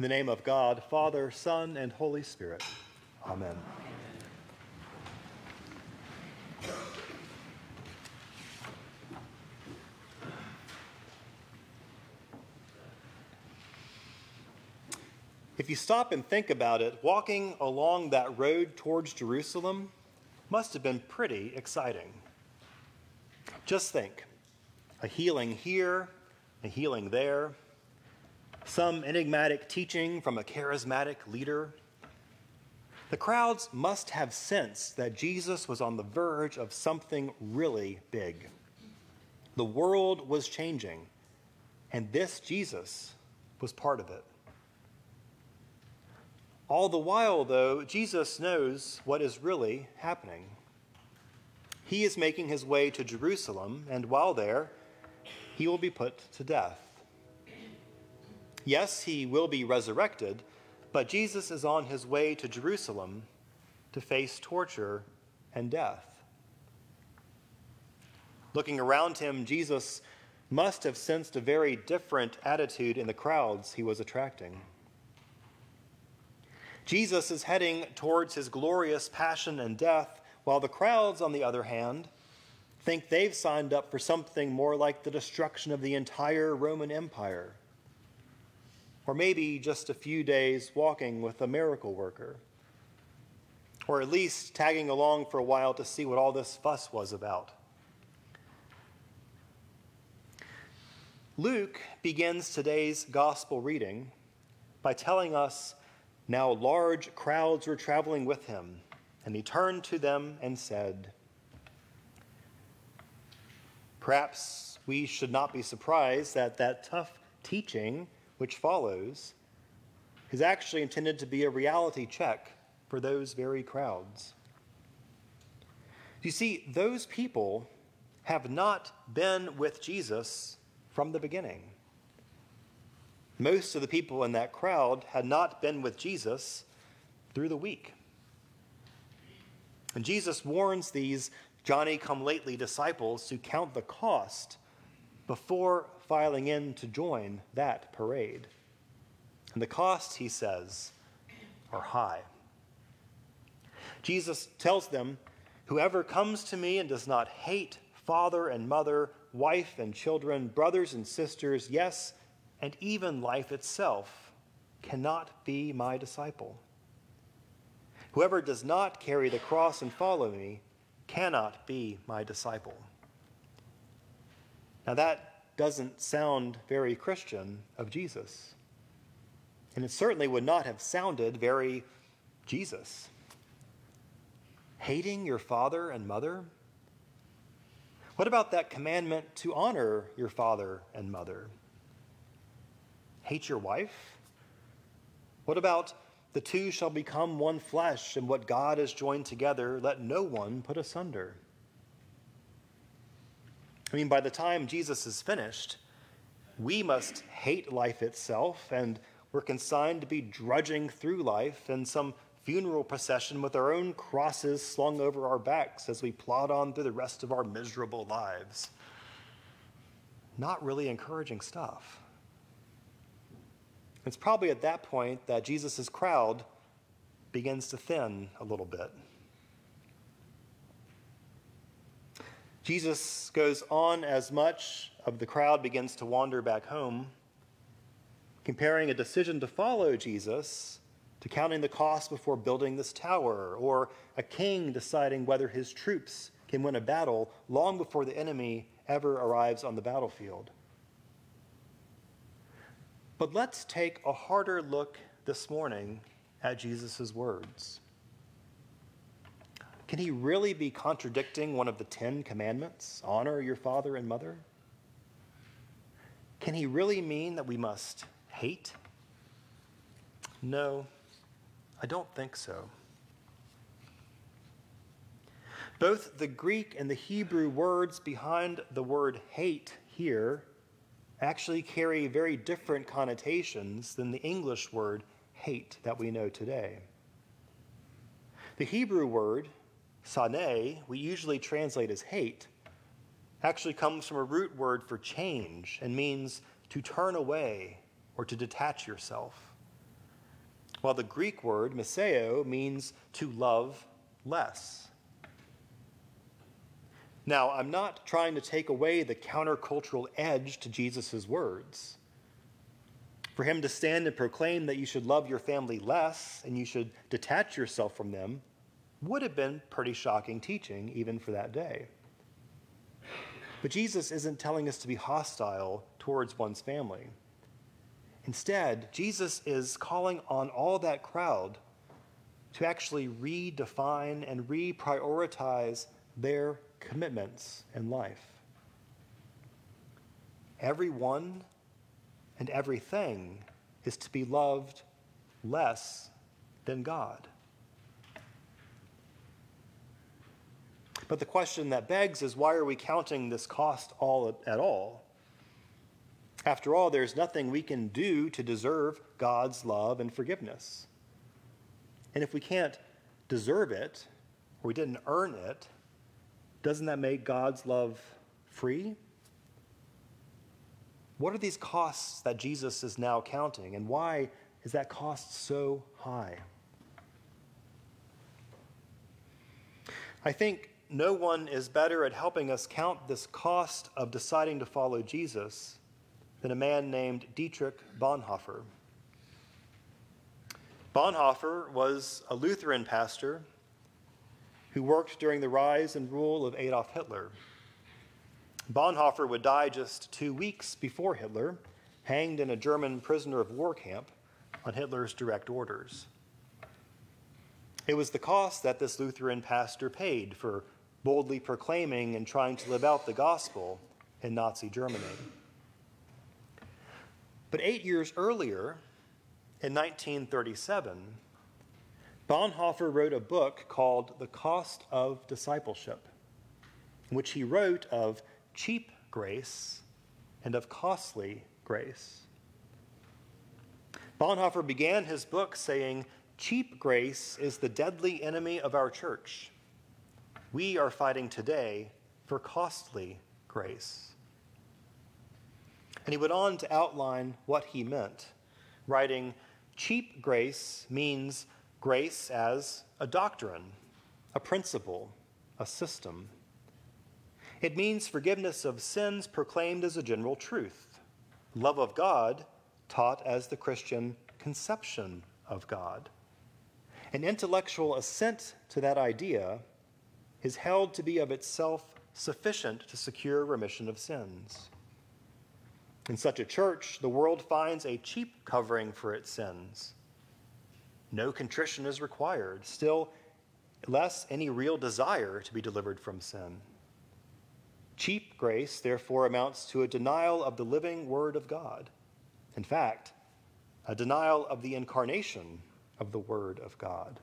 In the name of God, Father, Son, and Holy Spirit. Amen. If you stop and think about it, walking along that road towards Jerusalem must have been pretty exciting. Just think a healing here, a healing there, some enigmatic teaching from a charismatic leader. The crowds must have sensed that Jesus was on the verge of something really big. The world was changing, and this Jesus was part of it. All the while, though, Jesus knows what is really happening. He is making his way to Jerusalem, and while there, he will be put to death. Yes, he will be resurrected, but Jesus is on his way to Jerusalem to face torture and death. Looking around him, Jesus must have sensed a very different attitude in the crowds he was attracting. Jesus is heading towards his glorious passion and death, while the crowds, on the other hand, think they've signed up for something more like the destruction of the entire Roman Empire. Or maybe just a few days walking with a miracle worker. Or at least tagging along for a while to see what all this fuss was about. Luke begins today's gospel reading by telling us now large crowds were traveling with him, and he turned to them and said, Perhaps we should not be surprised that that tough teaching which follows is actually intended to be a reality check for those very crowds. You see, those people have not been with Jesus from the beginning. Most of the people in that crowd had not been with Jesus through the week. And Jesus warns these Johnny come lately disciples to count the cost before filing in to join that parade. And the costs, he says, are high. Jesus tells them, Whoever comes to me and does not hate father and mother, wife and children, brothers and sisters, yes, and even life itself cannot be my disciple. Whoever does not carry the cross and follow me cannot be my disciple. Now, that doesn't sound very Christian of Jesus. And it certainly would not have sounded very Jesus. Hating your father and mother? What about that commandment to honor your father and mother? hate your wife? What about the two shall become one flesh, and what God has joined together, let no one put asunder? I mean, by the time Jesus is finished, we must hate life itself, and we're consigned to be drudging through life in some funeral procession with our own crosses slung over our backs as we plod on through the rest of our miserable lives. Not really encouraging stuff. It's probably at that point that Jesus' crowd begins to thin a little bit. Jesus goes on as much of the crowd begins to wander back home, comparing a decision to follow Jesus to counting the cost before building this tower, or a king deciding whether his troops can win a battle long before the enemy ever arrives on the battlefield. But let's take a harder look this morning at Jesus' words. Can he really be contradicting one of the Ten Commandments? Honor your father and mother? Can he really mean that we must hate? No, I don't think so. Both the Greek and the Hebrew words behind the word hate here actually carry very different connotations than the English word hate that we know today. The Hebrew word, sane, we usually translate as hate, actually comes from a root word for change and means to turn away or to detach yourself. while the Greek word miseo means to love less. Now, I'm not trying to take away the countercultural edge to Jesus' words. For him to stand and proclaim that you should love your family less and you should detach yourself from them would have been pretty shocking teaching, even for that day. But Jesus isn't telling us to be hostile towards one's family. Instead, Jesus is calling on all that crowd to actually redefine and reprioritize their commitments in life. Everyone and everything is to be loved less than God. But the question that begs is why are we counting this cost all at all? After all, there's nothing we can do to deserve God's love and forgiveness. And if we can't deserve it, or we didn't earn it, doesn't that make God's love free? What are these costs that Jesus is now counting, and why is that cost so high? I think no one is better at helping us count this cost of deciding to follow Jesus than a man named Dietrich Bonhoeffer. Bonhoeffer was a Lutheran pastor who worked during the rise and rule of Adolf Hitler. Bonhoeffer would die just two weeks before Hitler, hanged in a German prisoner of war camp on Hitler's direct orders. It was the cost that this Lutheran pastor paid for boldly proclaiming and trying to live out the gospel in Nazi Germany. But eight years earlier, in 1937, Bonhoeffer wrote a book called The Cost of Discipleship, in which he wrote of cheap grace and of costly grace. Bonhoeffer began his book saying, Cheap grace is the deadly enemy of our church. We are fighting today for costly grace. And he went on to outline what he meant, writing, Cheap grace means grace as a doctrine, a principle, a system. It means forgiveness of sins proclaimed as a general truth, love of God taught as the Christian conception of God. An intellectual assent to that idea is held to be of itself sufficient to secure remission of sins. In such a church, the world finds a cheap covering for its sins. No contrition is required, still less any real desire to be delivered from sin. Cheap grace, therefore, amounts to a denial of the living Word of God. In fact, a denial of the incarnation of the Word of God.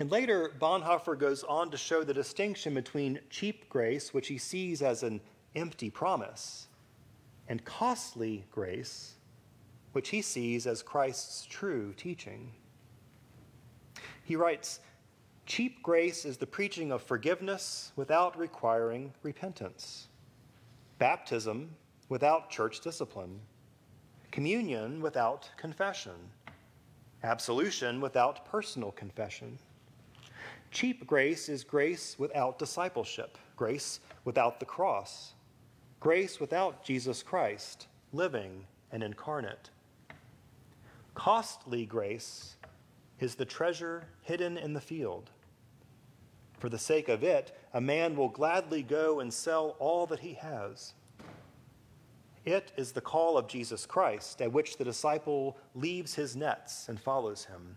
And later, Bonhoeffer goes on to show the distinction between cheap grace, which he sees as an empty promise, and costly grace, which he sees as Christ's true teaching. He writes, Cheap grace is the preaching of forgiveness without requiring repentance, baptism without church discipline, communion without confession, absolution without personal confession. Cheap grace is grace without discipleship, grace without the cross, grace without Jesus Christ, living and incarnate. Costly grace is the treasure hidden in the field for the sake of it, a man will gladly go and sell all that he has. It is the call of Jesus Christ, at which the disciple leaves his nets and follows him.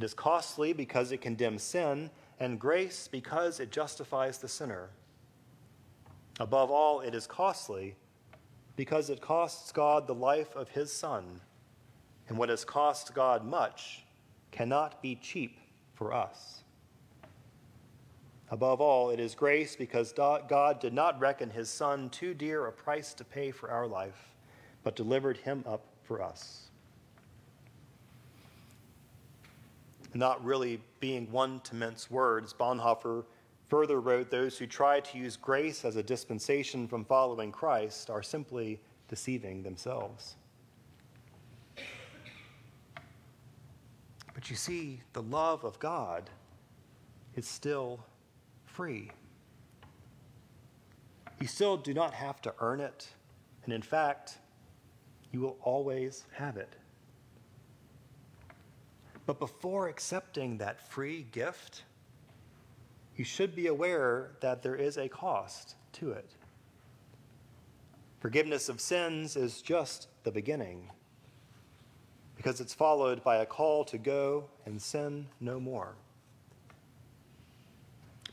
It is costly because it condemns sin, and grace because it justifies the sinner. Above all, it is costly because it costs God the life of his Son, and what has cost God much cannot be cheap for us. Above all, it is grace because God did not reckon his Son too dear a price to pay for our life, but delivered him up for us. Not really being one to mince words, Bonhoeffer further wrote Those who try to use grace as a dispensation from following Christ are simply deceiving themselves. But you see, the love of God is still free. You still do not have to earn it, and in fact, you will always have it. But before accepting that free gift, you should be aware that there is a cost to it. Forgiveness of sins is just the beginning because it's followed by a call to go and sin no more.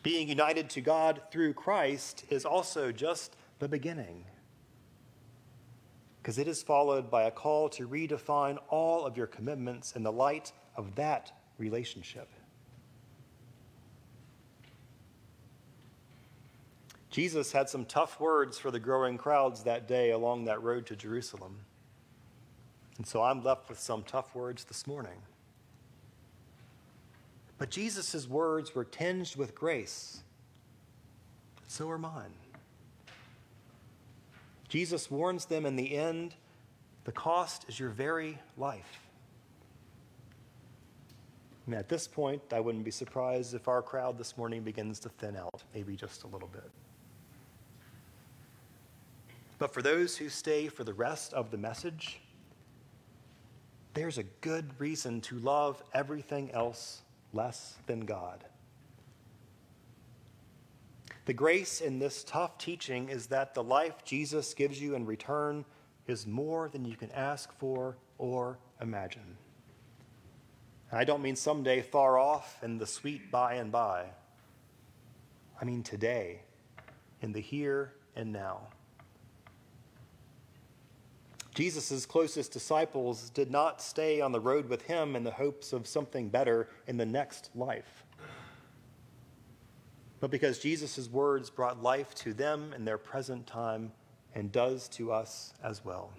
Being united to God through Christ is also just the beginning because it is followed by a call to redefine all of your commitments in the light of that relationship. Jesus had some tough words for the growing crowds that day along that road to Jerusalem. And so I'm left with some tough words this morning. But Jesus' words were tinged with grace. So are mine. Jesus warns them in the end the cost is your very life. And at this point, I wouldn't be surprised if our crowd this morning begins to thin out, maybe just a little bit. But for those who stay for the rest of the message, there's a good reason to love everything else less than God. The grace in this tough teaching is that the life Jesus gives you in return is more than you can ask for or imagine. I don't mean someday far off in the sweet by and by. I mean today, in the here and now. Jesus' closest disciples did not stay on the road with him in the hopes of something better in the next life, but because Jesus' words brought life to them in their present time and does to us as well.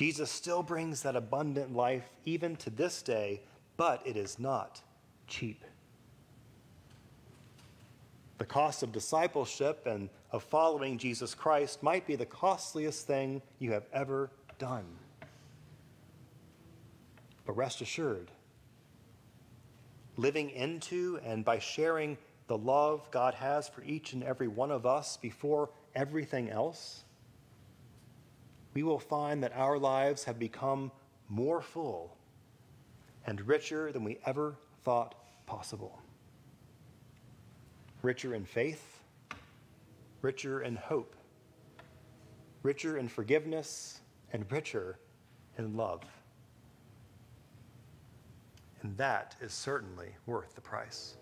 Jesus still brings that abundant life even to this day, but it is not cheap. The cost of discipleship and of following Jesus Christ might be the costliest thing you have ever done. But rest assured, living into and by sharing the love God has for each and every one of us before everything else, we will find that our lives have become more full and richer than we ever thought possible richer in faith, richer in hope, richer in forgiveness, and richer in love. And that is certainly worth the price.